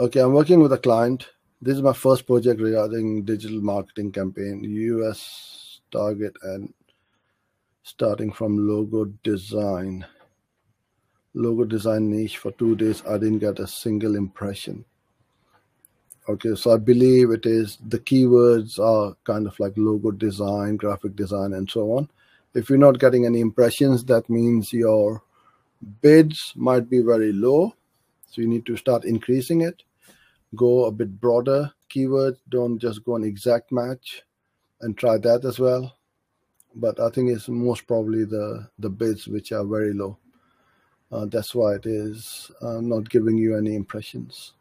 Okay, I'm working with a client. This is my first project regarding digital marketing campaign, US target and starting from logo design. Logo design niche for two days, I didn't get a single impression. Okay, so I believe it is the keywords are kind of like logo design, graphic design, and so on. If you're not getting any impressions, that means your bids might be very low. So you need to start increasing it. Go a bit broader keyword. Don't just go an exact match and try that as well. But I think it's most probably the, the bids which are very low. Uh, that's why it is uh, not giving you any impressions.